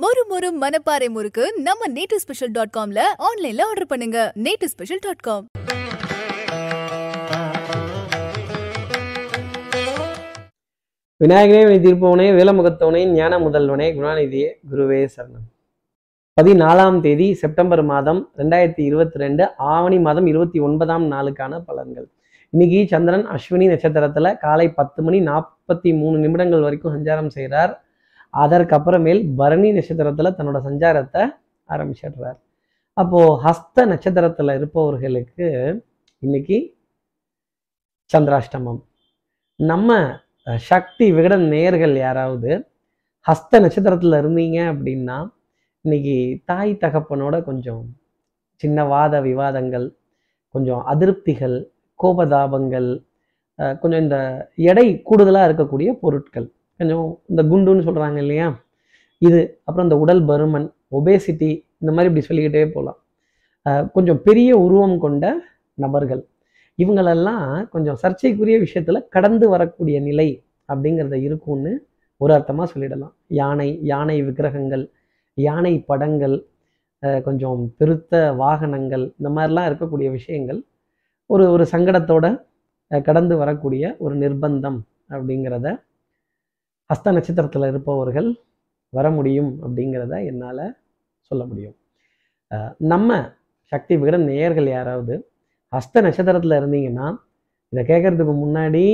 மொறு மொறு மனப்பாறை முறுக்கு நம்ம நேட்டு ஸ்பெஷல் டாட் காம்ல ஆன்லைன்ல ஆர்டர் பண்ணுங்க. நேட்டு ஸ்பெஷல் டாட் காம் விநாயகனே வினை தீர்ப்பவனே வேலமுகத்தவனே ஞான முதல்வனே குணாநிதியே குருவே சரணம். பதினாலாம் தேதி செப்டம்பர் மாதம் ரெண்டாயிரத்தி இருபத்தி ரெண்டு ஆவணி மாதம் இருபத்தி ஒன்பதாம் நாளுக்கான பலன்கள். இன்னைக்கு சந்திரன் அஸ்வினி நட்சத்திரத்துல காலை பத்து மணி நாற்பத்தி மூணு நிமிடங்கள் வரைக்கும் சஞ்சாரம் செய்கிறார் அதற்கப்புறமேல் பரணி நட்சத்திரத்தில் தன்னோட சஞ்சாரத்தை ஆரம்பிச்சிடுறார். அப்போது ஹஸ்த நட்சத்திரத்தில் இருப்பவர்களுக்கு இன்னைக்கு சந்திராஷ்டமம். நம்ம சக்தி விகடன் நேயர்கள் யாராவது ஹஸ்த நட்சத்திரத்தில் இருந்தீங்க அப்படின்னா இன்னைக்கு தாய் தகப்பனோட கொஞ்சம் சின்ன வாத விவாதங்கள் கொஞ்சம் அதிருப்திகள் கோபதாபங்கள் கொஞ்சம் இந்த எடை கூடுதலாக இருக்கக்கூடிய பொருட்கள் கொஞ்சம் இந்த குண்டுன்னு சொல்கிறாங்க இல்லையா? இது அப்புறம் இந்த உடல் பருமன் ஒபேசிட்டி இந்த மாதிரி இப்படி சொல்லிக்கிட்டே போகலாம் கொஞ்சம் பெரிய உருவம் கொண்ட நபர்கள். இவங்களெல்லாம் கொஞ்சம் சர்ச்சைக்குரிய விஷயத்துல கடந்து வரக்கூடிய நிலை அப்படிங்கிறத இருக்கும்னு ஒரு அர்த்தமாக சொல்லிடலாம். யானை யானை விக்கிரகங்கள் யானை படங்கள் அஹ் கொஞ்சம் பெருத்த வாகனங்கள் இந்த மாதிரிலாம் இருக்கக்கூடிய விஷயங்கள் ஒரு ஒரு சங்கடத்தோட கடந்து வரக்கூடிய ஒரு நிர்பந்தம் அப்படிங்கிறத ஹஸ்த நட்சத்திரத்தில் இருப்பவர்கள் வர முடியும் அப்படிங்கிறத என்னால் சொல்ல முடியும். நம்ம சக்தி விகடன் நேயர்கள் யாராவது ஹஸ்த நட்சத்திரத்தில் இருந்தீங்கன்னா இதை கேட்கறதுக்கு முன்னாடி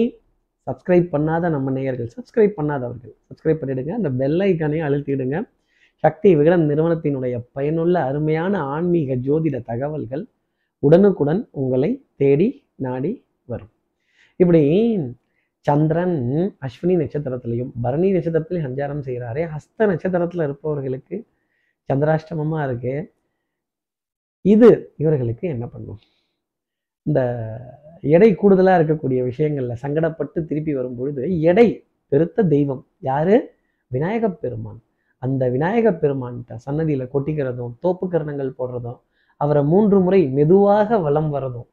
சப்ஸ்கிரைப் பண்ணாத நம்ம நேயர்கள் சப்ஸ்கிரைப் பண்ணாதவர்கள் சப்ஸ்கிரைப் பண்ணிவிடுங்க அந்த பெல் ஐக்கானையும் அழுத்திடுங்க. சக்தி விகடன் நிறுவனத்தினுடைய பயனுள்ள அருமையான ஆன்மீக ஜோதிட தகவல்கள் உடனுக்குடன் உங்களை தேடி நாடி வரும். இப்படி சந்திரன் அஸ்வினி நட்சத்திரத்திலையும் பரணி நட்சத்திரத்திலையும் சஞ்சாரம் செய்கிறாரே ஹஸ்த நட்சத்திரத்தில் இருப்பவர்களுக்கு சந்திராஷ்டமமாக இருக்கு. இது இவர்களுக்கு என்ன பண்ணும்? இந்த எடை கூடுதலாக இருக்கக்கூடிய விஷயங்களில் சங்கடப்பட்டு திருப்பி வரும் பொழுது எடை பெருத்த தெய்வம் யாரு? விநாயகப் பெருமான். அந்த விநாயகப் பெருமான்கிட்ட சன்னதியில் கொட்டிக்கிறதும் தோப்புக்கரணங்கள் போடுறதும் அவரை மூன்று முறை மெதுவாக வலம் வரதும்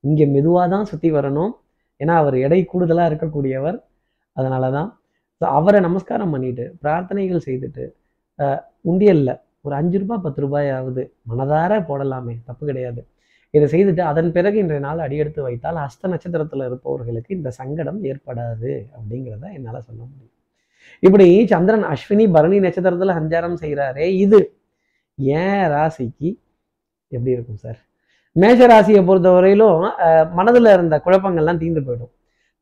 இங்கே மெதுவாக தான் சுற்றி வரணும். ஏன்னா அவர் எடை கூடுதலாக இருக்கக்கூடியவர். அதனால தான் அவரை நமஸ்காரம் பண்ணிட்டு பிரார்த்தனைகள் செய்துட்டு உண்டியலில் உண்டியல்ல ஒரு அஞ்சு ரூபாய் பத்து ரூபாயாவது மனதார போடலாமே தப்பு கிடையாது. இதை செய்துட்டு அதன் பிறகு இன்றைய நாள் அடியெடுத்து வைத்தால் அஸ்த நட்சத்திரத்தில் இருப்பவர்களுக்கு இந்த சங்கடம் ஏற்படாது அப்படிங்கிறத என்னால் சொல்ல முடியும். இப்படி சந்திரன் அஸ்வினி பரணி நட்சத்திரத்தில் சஞ்சாரம் செய்கிறாரே இது ஏன் ராசிக்கு எப்படி இருக்கும் சார்? மேஷராசியை பொறுத்தவரையிலும் அஹ், மனதுல இருந்த குழப்பங்கள்லாம் தீர்ந்து போயிடும்.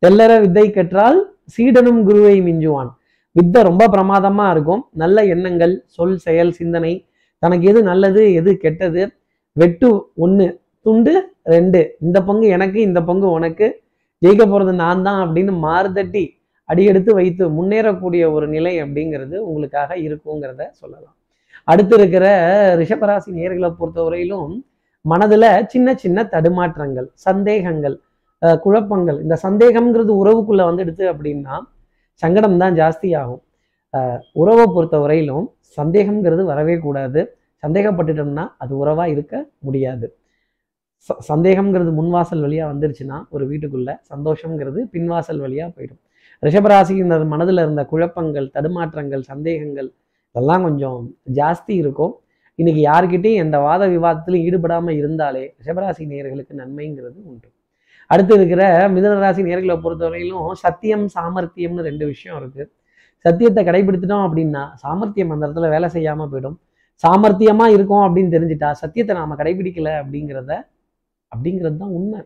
தெல்லற வித்தை கற்றால் சீடனும் குருவை மிஞ்சுவான். வித்தை ரொம்ப பிரமாதமா இருக்கும். நல்ல எண்ணங்கள் சொல் செயல் சிந்தனை தனக்கு எது நல்லது எது கெட்டது வெட்டு ஒன்று துண்டு ரெண்டு. இந்த பங்கு எனக்கு இந்த பங்கு உனக்கு. ஜெயிக்க போகிறது நான் தான் அப்படின்னு மாறுதட்டி அடியெடுத்து வைத்து முன்னேறக்கூடிய ஒரு நிலை அப்படிங்கிறது உங்களுக்காக இருக்குங்கிறத சொல்லலாம். அடுத்து இருக்கிற ரிஷபராசி நேர்களை பொறுத்தவரையிலும் மனதுல சின்ன சின்ன தடுமாற்றங்கள் சந்தேகங்கள் குழப்பங்கள். இந்த சந்தேகம்ங்கிறது உறவுக்குள்ள வந்துடுது அப்படின்னா சங்கடம் தான் ஜாஸ்தி ஆகும் உறவை பொறுத்த வரையிலும் சந்தேகம்ங்கிறது வரவே கூடாது. சந்தேகப்பட்டுட்டோம்னா அது உறவா இருக்க முடியாது. ச- சந்தேகம்ங்கிறது முன்வாசல் வழியா வந்துருச்சுன்னா ஒரு வீட்டுக்குள்ள சந்தோஷம்ங்கிறது பின்வாசல் வழியா போயிடும். ரிஷபராசி மனதில் இருந்த குழப்பங்கள் தடுமாற்றங்கள் சந்தேகங்கள் இதெல்லாம் கொஞ்சம் ஜாஸ்தி இருக்கும். இன்னைக்கு யார்கிட்டையும் எந்த வாத விவாதத்திலும் ஈடுபடாமல் இருந்தாலே ரிஷபராசி நேர்களுக்கு நன்மைங்கிறது உண்டு. அடுத்து இருக்கிற மிதனராசி நேர்களை பொறுத்தவரையிலும் சத்தியம் சாமர்த்தியம்னு ரெண்டு விஷயம் இருக்கு. சத்தியத்தை கடைபிடித்துட்டோம் அப்படின்னா சாமர்த்தியம் அந்த இடத்துல வேலை செய்யாம போயிடும். சாமர்த்தியமா இருக்கும் அப்படின்னு தெரிஞ்சுட்டா சத்தியத்தை நாம கடைபிடிக்கல அப்படிங்கிறத அப்படிங்கிறது தான் உண்மை.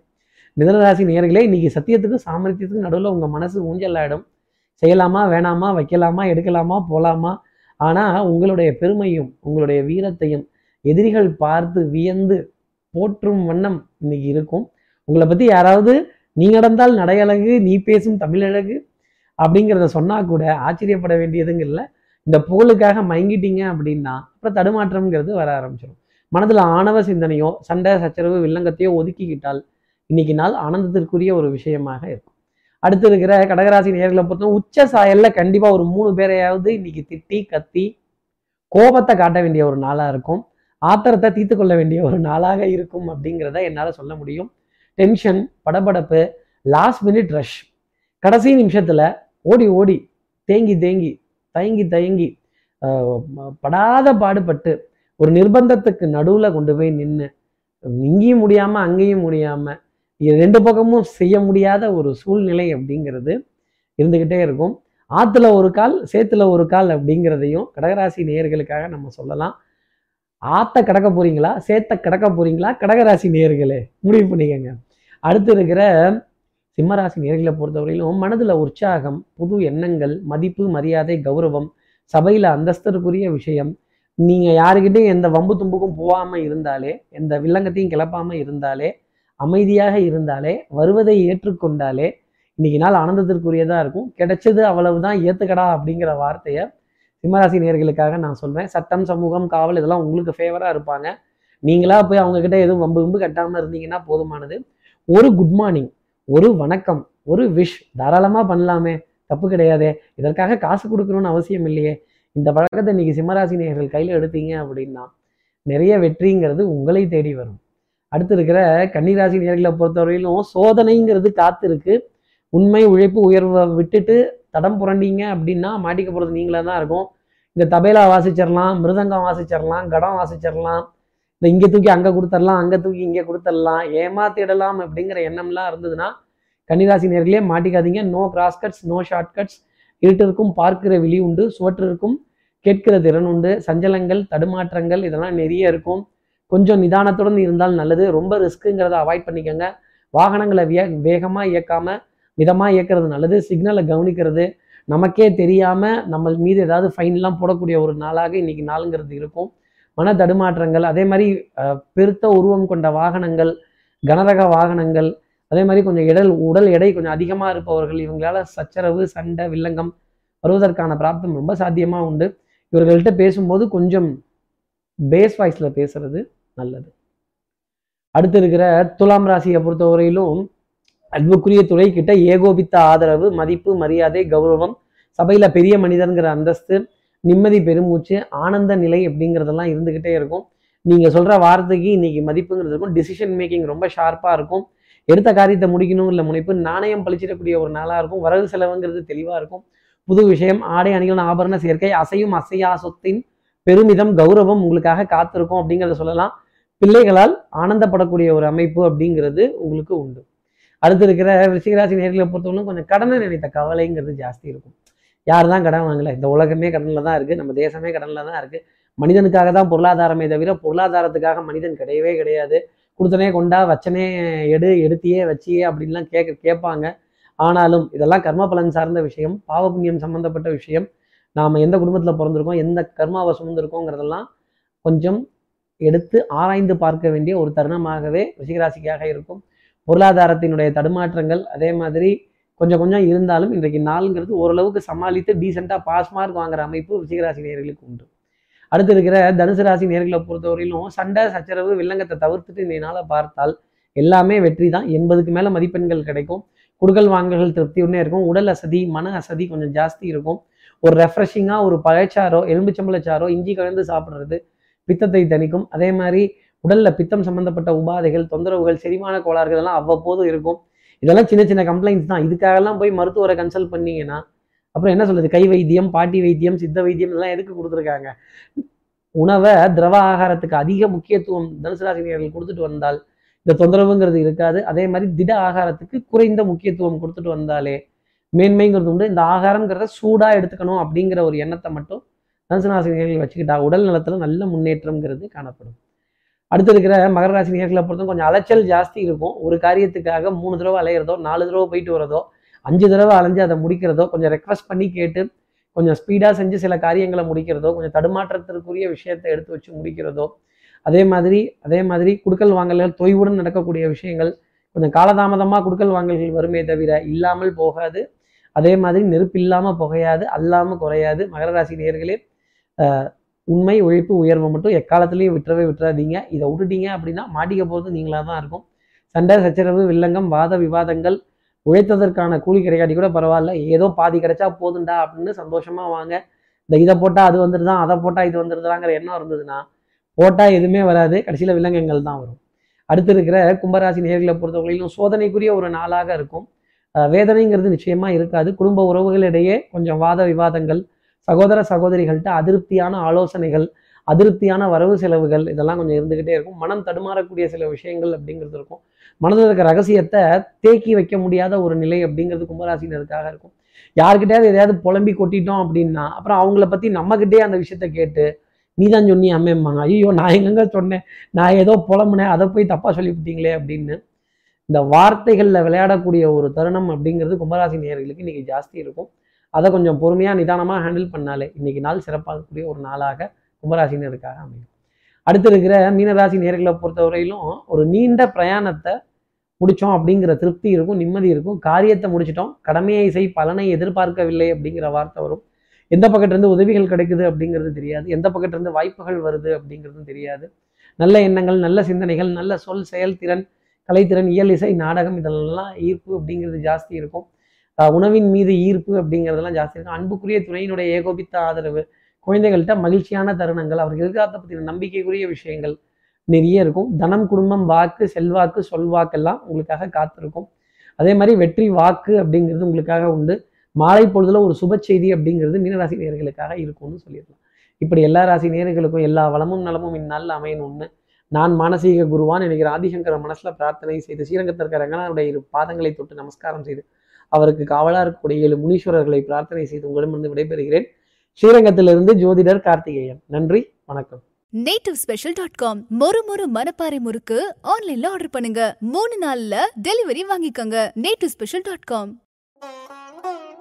மிதனராசி நேர்களே இன்னைக்கு சத்தியத்துக்கும் சாமர்த்தியத்துக்கும் நடுவில் உங்க மனசு ஊஞ்சலாயிடும் செய்யலாமா வேணாமா வைக்கலாமா எடுக்கலாமா போகலாமா ஆனா உங்களுடைய பெருமையும் உங்களுடைய வீரத்தையும் எதிரிகள் பார்த்து வியந்து போற்றும் வண்ணம் இன்னைக்கு இருக்கும். உங்களை பத்தி யாராவது நீ நடந்தால் நடையழகு நீ பேசும் தமிழழகு அப்படிங்கிறத சொன்னா கூட ஆச்சரியப்பட வேண்டியதுங்க இல்லை. இந்த புகழுக்காக மயங்கிட்டீங்க அப்படின்னா அப்புறம் தடுமாற்றம்ங்கிறது வர ஆரம்பிச்சிடும் மனதில் ஆணவ சிந்தனையோ சண்டை சச்சரவு வில்லங்கத்தையோ ஒதுக்கிக்கிட்டால் இன்னைக்கு நாள் ஆனந்தத்திற்குரிய ஒரு விஷயமாக இருக்கும். அடுத்து இருக்கிற கடகராசி நேர்களை பொறுத்தவரை உச்ச சாயல்ல கண்டிப்பா ஒரு மூணு பேரையாவது இன்னைக்கு திட்டி கத்தி கோபத்தை காட்ட வேண்டிய ஒரு நாளா இருக்கும். ஆத்திரத்தை தீர்த்து கொள்ள வேண்டிய ஒரு நாளாக இருக்கும் அப்படிங்கிறத என்னால் சொல்ல முடியும். டென்ஷன் படபடப்பு லாஸ்ட் மினிட் ரஷ் கடைசி நிமிஷத்துல ஓடி ஓடி தேங்கி தேங்கி தயங்கி தயங்கி படாத பாடுபட்டு ஒரு நிர்பந்தத்துக்கு நடுவில் கொண்டு போய் நின்று இங்கேயும் முடியாமல் அங்கேயும் முடியாமல் ரெண்டு பக்கமும் செய்ய முடியாத ஒரு சூழ்நிலை அப்படிங்கிறது இருந்துக்கிட்டே இருக்கும். ஆற்றுல ஒரு கால் சேத்துல ஒரு கால் அப்படிங்கிறதையும் கடகராசி நேயர்களுக்காக நம்ம சொல்லலாம். ஆத்த கடக்க போறீங்களா? சேத்த கடக்க போறீங்களா? கடகராசி நேயர்களே முடிவு பண்ணிக்கங்க. அடுத்து இருக்கிற சிம்மராசி நேர்களை பொறுத்தவரையிலும் மனதில் உற்சாகம் புது எண்ணங்கள் மதிப்பு மரியாதை கௌரவம் சபையில் அந்தஸ்தருக்குரிய விஷயம். நீங்கள் யாருக்கிட்டையும் எந்த வம்பு தும்புக்கும் போகாமல் இருந்தாலே எந்த வில்லங்கத்தையும் கிளப்பாமல் இருந்தாலே அமைதியாக இருந்தாலே வருவதை ஏற்றுக்கொண்டாலே இன்னைக்கு நாள் ஆனந்தத்திற்குரியதாக இருக்கும். கிடைச்சது அவ்வளவுதான் ஏத்துக்கடா அப்படிங்கிற வார்த்தையை சிம்மராசி நேர்களுக்காக நான் சொல்வேன் சட்டம் சமூகம் காவல் இதெல்லாம் உங்களுக்கு ஃபேவராக இருப்பாங்க. நீங்களா போய் அவங்க கிட்ட எதுவும் வம்பு வம்பு கட்டாமல் இருந்தீங்கன்னா போதுமானது. ஒரு குட் மார்னிங் ஒரு வணக்கம் ஒரு விஷ் தாராளமாக பண்ணலாமே. தப்பு கிடையாதே. இதற்காக காசு கொடுக்கணும்னு அவசியம் இல்லையே. இந்த பழக்கத்தை இன்னைக்கு சிம்மராசி நேர்கள் கையில் எடுத்தீங்க அப்படின்னா நிறைய வெற்றிங்கிறது உங்களை தேடி வரும். அடுத்து இருக்கிற கன்னிராசி நேர்களை பொறுத்தவரையிலும் சோதனைங்கிறது காத்து இருக்கு உண்மை உழைப்பு உயர்வை விட்டுட்டு தடம் புரண்டீங்க அப்படின்னா மாட்டிக்க போகிறது நீங்களாக தான் இருக்கும். இந்த தபேலா வாசிச்சிடலாம் மிருதங்கம் வாசிச்சிடலாம் கடம் வாசிச்சிடலாம் இந்த இங்கே தூக்கி அங்கே கொடுத்துடலாம் அங்கே தூக்கி இங்கே கொடுத்துடலாம் ஏமாத்திடலாம் அப்படிங்கிற எண்ணம்லாம் இருந்ததுன்னா கன்னிராசி நேர்களே மாட்டிக்காதீங்க. No cross cuts no short cuts இருட்டிற்கும் பார்க்கிற விழி உண்டு சுவற்றிற்கும் கேட்கிற திறன் உண்டு. சஞ்சலங்கள் தடுமாற்றங்கள் இதெல்லாம் நிறைய இருக்கும். கொஞ்சம் நிதானத்துடன் இருந்தால் நல்லது. ரொம்ப ரிஸ்க்குங்கிறத அவாய்ட் பண்ணிக்கோங்க. வாகனங்களை வே வேகமாக இயக்காமல் மிதமாக இயக்கிறது நல்லது. சிக்னலை கவனிக்கிறது. நமக்கே தெரியாமல் நம்ம மீது ஏதாவது ஃபைன்லாம் போடக்கூடிய ஒரு நாளாக இன்றைக்கி நாளுங்கிறது இருக்கும். மன தடுமாற்றங்கள் அதே மாதிரி பெருத்த உருவம் கொண்ட வாகனங்கள் கனரக வாகனங்கள் அதே மாதிரி கொஞ்சம் இடல் உடல் எடை கொஞ்சம் அதிகமாக இருப்பவர்கள் இவங்களால சச்சரவு சண்டை வில்லங்கம் வருவதற்கான பிராப்தம் ரொம்ப சாத்தியமாக உண்டு. இவர்கள்ட்ட பேசும்போது கொஞ்சம் பேஸ் வாய்ஸில் பேசுறது நல்லது. அடுத்து இருக்கிற துலாம் ராசியை பொறுத்தவரையிலும் அன்புக்குரிய துறை கிட்ட ஏகோபித்த ஆதரவு மதிப்பு மரியாதை கௌரவம் சபையில பெரிய மனிதன்கிற அந்தஸ்து நிம்மதி பெருமூச்சு ஆனந்த நிலை அப்படிங்கிறதெல்லாம் இருந்துகிட்டே இருக்கும். நீங்க சொல்ற வார்த்தைக்கு இன்னைக்கு மதிப்புங்கிறது இருக்கும். டிசிஷன் மேக்கிங் ரொம்ப ஷார்ப்பா இருக்கும். எடுத்த காரியத்தை முடிக்கணும் முனைப்பு நாணயம் பழிச்சிடக்கூடிய ஒரு நாளா இருக்கும். வரவு செலவுங்கிறது தெளிவா இருக்கும். புது விஷயம் ஆடை அணிகள் ஆபரண சேர்க்கை அசையும் அசையா சொத்தின் பெருமிதம் கௌரவம் உங்களுக்காக காத்திருக்கும் அப்படிங்கிறத சொல்லலாம். பிள்ளைகளால் ஆனந்தப்படக்கூடிய ஒரு அமைப்பு அப்படிங்கிறது உங்களுக்கு உண்டு. அடுத்து இருக்கிற ரிஷிகராசி நேர்களை பொறுத்தவரைக்கும் கொஞ்சம் கடனை நினைத்த கவலைங்கிறது ஜாஸ்தி இருக்கும். யார் தான் கடன் வாங்கலை? இந்த உலகமே கடனில் தான் இருக்குது நம்ம தேசமே கடனில் தான் இருக்குது மனிதனுக்காக தான் பொருளாதாரமே தவிர பொருளாதாரத்துக்காக மனிதன் கிடையவே கிடையாது. கொடுத்தனே கொண்டா வச்சனே எடு எடுத்தியே வச்சியே அப்படின்லாம் கேட்க கேட்பாங்க. ஆனாலும் இதெல்லாம் கர்ம பலன் சார்ந்த விஷயம் பாவ புண்ணியம் சம்மந்தப்பட்ட விஷயம். நாம் எந்த குடும்பத்தில் பிறந்திருக்கோம் எந்த கர்மாவை சுமந்திருக்கோங்கிறதெல்லாம் கொஞ்சம் எடுத்து ஆராய்ந்து பார்க்க வேண்டிய ஒரு தருணமாகவே ரிஷிகராசிக்காக இருக்கும். பொருளாதாரத்தினுடைய தடுமாற்றங்கள் அதே மாதிரி கொஞ்சம் கொஞ்சம் இருந்தாலும் இன்றைக்கு நாளுங்கிறது ஓரளவுக்கு சமாளித்து டீசெண்டாக பாஸ் மார்க் வாங்குற அமைப்பு ரிஷிகராசி நேர்களுக்கு உண்டு. அடுத்து இருக்கிற தனுசு ராசி நேர்களை பொறுத்தவரையிலும் சண்டை சச்சரவு வில்லங்கத்தை தவிர்த்துட்டு இந்த நாளை பார்த்தால் எல்லாமே வெற்றி தான். எண்பதுக்கு மேலே மதிப்பெண்கள் கிடைக்கும். குடுகல் வாங்கல்கள் திருப்தியுடனே இருக்கும். உடல் அசதி மன அசதி கொஞ்சம் ஜாஸ்தி இருக்கும். ஒரு ரெஃப்ரெஷிங்காக ஒரு பழச்சாரோ எலும்புச்சம்பளச்சாரோ இஞ்சி கலந்து சாப்பிட்றது பித்தத்தை தணிக்கும். அதே மாதிரி உடல்ல பித்தம் சம்பந்தப்பட்ட உபாதைகள் தொந்தரவுகள் செரிமான கோளாறுகள் எல்லாம் அவ்வப்போது இருக்கும். இதெல்லாம் சின்ன சின்ன கம்ப்ளைண்ட்ஸ் தான். இதுக்காகலாம் போய் மருத்துவரை கன்சல்ட் பண்ணீங்கன்னா அப்புறம் என்ன சொல்றது? கை வைத்தியம் பாட்டி வைத்தியம் சித்த வைத்தியம் இதெல்லாம் எதுக்கு கொடுத்துருக்காங்க? உணவை திரவ ஆகாரத்துக்கு அதிக முக்கியத்துவம் தனுசு ராசினியர்கள் கொடுத்துட்டு வந்தால் இந்த தொந்தரவுங்கிறது இருக்காது. அதே மாதிரி திட ஆகாரத்துக்கு குறைந்த முக்கியத்துவம் கொடுத்துட்டு வந்தாலே மேன்மைங்கிறது உண்டு. இந்த ஆகாரம்ங்கிறத சூடா எடுத்துக்கணும் அப்படிங்கிற ஒரு எண்ணத்தை மட்டும் தனுசுராசினியர்கள் வச்சுக்கிட்டா உடல் நலத்தில் நல்ல முன்னேற்றம்ங்கிறது காணப்படும். அடுத்து இருக்கிற மகர ராசி நேர்களை பொறுத்தும் கொஞ்சம் அலைச்சல் ஜாஸ்தி இருக்கும். ஒரு காரியத்துக்காக மூணு தடவை அலையிறதோ நாலு தடவை போயிட்டு வரதோ அஞ்சு தடவை அலைஞ்சு அதை முடிக்கிறதோ கொஞ்சம் ரெக்வஸ்ட் பண்ணி கேட்டு கொஞ்சம் ஸ்பீடாக செஞ்சு சில காரியங்களை முடிக்கிறதோ கொஞ்சம் தடுமாற்றத்திற்குரிய விஷயத்தை எடுத்து வச்சு முடிக்கிறதோ அதே மாதிரி அதே மாதிரி குடுக்கல் வாங்கல்கள் தொய்வுடன் நடக்கக்கூடிய விஷயங்கள் கொஞ்சம் காலதாமதமாக குடுக்கல் வாங்கல்கள் வருமே தவிர இல்லாமல் போகாது. அதே மாதிரி நெருப்பு இல்லாமல் புகையாது அல்லாமல் குறையாது. மகர ராசி நேர்களே உண்மை உழைப்பு உயர்வை மட்டும் எக்காலத்துலேயும் விட்டுறவே விட்டுறாதீங்க. இதை விட்டுட்டீங்க அப்படின்னா மாட்டிக்க போகிறது நீங்களாக தான் இருக்கும். சண்டை சச்சரவு வில்லங்கம் வாத விவாதங்கள் உழைத்ததற்கான கூலி கிடைக்காட்டி கூட பரவாயில்ல. ஏதோ பாதி கிடைச்சா போதுண்டா அப்படின்னு சந்தோஷமாக வாங்க. இந்த இதை போட்டால் அது வந்துடுதான் அதை போட்டால் இது வந்துடுதாங்கிற எண்ணம் இருந்ததுன்னா போட்டால் எதுவுமே வராது. கடைசியில் வில்லங்கங்கள் தான் வரும். அடுத்து இருக்கிற கும்பராசி நேர்களை பொறுத்தவரையிலும் சோதனைக்குரிய ஒரு நாளாக இருக்கும். வேதனைங்கிறது நிச்சயமாக இருக்காது. குடும்ப உறவுகளிடையே கொஞ்சம் வாத விவாதங்கள் சகோதர சகோதரிகள்கிட்ட அதிருப்தியான ஆலோசனைகள் அதிருப்தியான வரவு செலவுகள் இதெல்லாம் கொஞ்சம் இருந்துக்கிட்டே இருக்கும். மனம் தடுமாறக்கூடிய சில விஷயங்கள் அப்படிங்கிறது இருக்கும். மனதில் இருக்க ரகசியத்தை தேக்கி வைக்க முடியாத ஒரு நிலை அப்படிங்கிறது கும்பராசினருக்காக இருக்கும். யாருக்கிட்டையாவது எதையாவது புலம்பி கொட்டிட்டோம் அப்படின்னா அப்புறம் அவங்கள பற்றி நம்மக்கிட்டே அந்த விஷயத்த கேட்டு நீ தான் சொன்னி அம்மேம்பாங்க ஐயோ நான் எங்கெங்க சொன்னேன்? நான் ஏதோ புலம்புனேன் அதை போய் தப்பாக சொல்லிவிட்டீங்களே அப்படின்னு இந்த வார்த்தைகளில் விளையாடக்கூடிய ஒரு தருணம் அப்படிங்கிறது கும்பராசி நேயர்களுக்கு இன்றைக்கி ஜாஸ்தி இருக்கும். அதை கொஞ்சம் பொறுமையாக நிதானமாக ஹேண்டில் பண்ணாலே இன்றைக்கி நாள் சிறப்பாகக்கூடிய ஒரு நாளாக கும்பராசினருக்காக அமையும். அடுத்து இருக்கிற மீனராசி நேர்களை பொறுத்தவரையிலும் ஒரு நீண்ட பிரயாணத்தை முடித்தோம் அப்படிங்கிற திருப்தி இருக்கும் நிம்மதி இருக்கும். காரியத்தை முடிச்சிட்டோம். கடமையை செய் பலனை எதிர்பார்க்கவில்லை அப்படிங்கிற வார்த்தை வரும். எந்த பக்கத்துலேருந்து உதவிகள் கிடைக்குது அப்படிங்கிறது தெரியாது. எந்த பக்கத்துலேருந்து வாய்ப்புகள் வருது அப்படிங்கிறதும் தெரியாது. நல்ல எண்ணங்கள் நல்ல சிந்தனைகள் நல்ல சொல் செயல்திறன் கலைத்திறன் இயல் இசை நாடகம் இதெல்லாம் ஈர்ப்பு அப்படிங்கிறது ஜாஸ்தி இருக்கும். உணவின் மீது ஈர்ப்பு அப்படிங்கிறதெல்லாம் ஜாஸ்தி இருக்கும். அன்புக்குரிய துணையினுடைய ஏகோபித்த ஆதரவு குழந்தைகள்கிட்ட மகிழ்ச்சியான தருணங்கள் அவர்கள் எதிர்காலத்தை பற்றின நம்பிக்கைக்குரிய விஷயங்கள் நிறைய இருக்கும். தனம் குடும்பம் வாக்கு செல்வாக்கு சொல்வாக்கெல்லாம் உங்களுக்காக காத்திருக்கும். அதே மாதிரி வெற்றி வாக்கு அப்படிங்கிறது உங்களுக்காக உண்டு. மாலை பொழுதுல ஒரு சுப செய்தி அப்படிங்கிறது மீனராசி நேர்களுக்காக இருக்கும்னு சொல்லிடலாம். இப்படி எல்லா ராசி நேர்களுக்கும் எல்லா வளமும் நலமும் இந்நாளில் அமையணும்னு நான் மானசீக குருவான். நினைக்கிற ஆதிசங்கர மனசுல பிரார்த்தனை செய்து ஸ்ரீரங்கத்திற்கு ரங்கநாதனுடைய இரு பாதங்களை தொட்டு நமஸ்காரம் செய்து அவருக்கு காவலா இருக்கக்கூடிய ஏழு முனீஸ்வரர்களை பிரார்த்தனை செய்து உங்களிடமிருந்து விடைபெறுகிறேன். ஸ்ரீரங்கத்திலிருந்து ஜோதிடர் கார்த்திகேயன். நன்றி வணக்கம். நேட்டிவ் ஸ்பெஷல் டாட் காம் மொறு மொறு மனப்பாறை முறுக்கு ஆன்லைன்ல ஆர்டர் பண்ணுங்க. மூணு நாள்ல டெலிவரி வாங்கிக்கோங்க. Native special dot com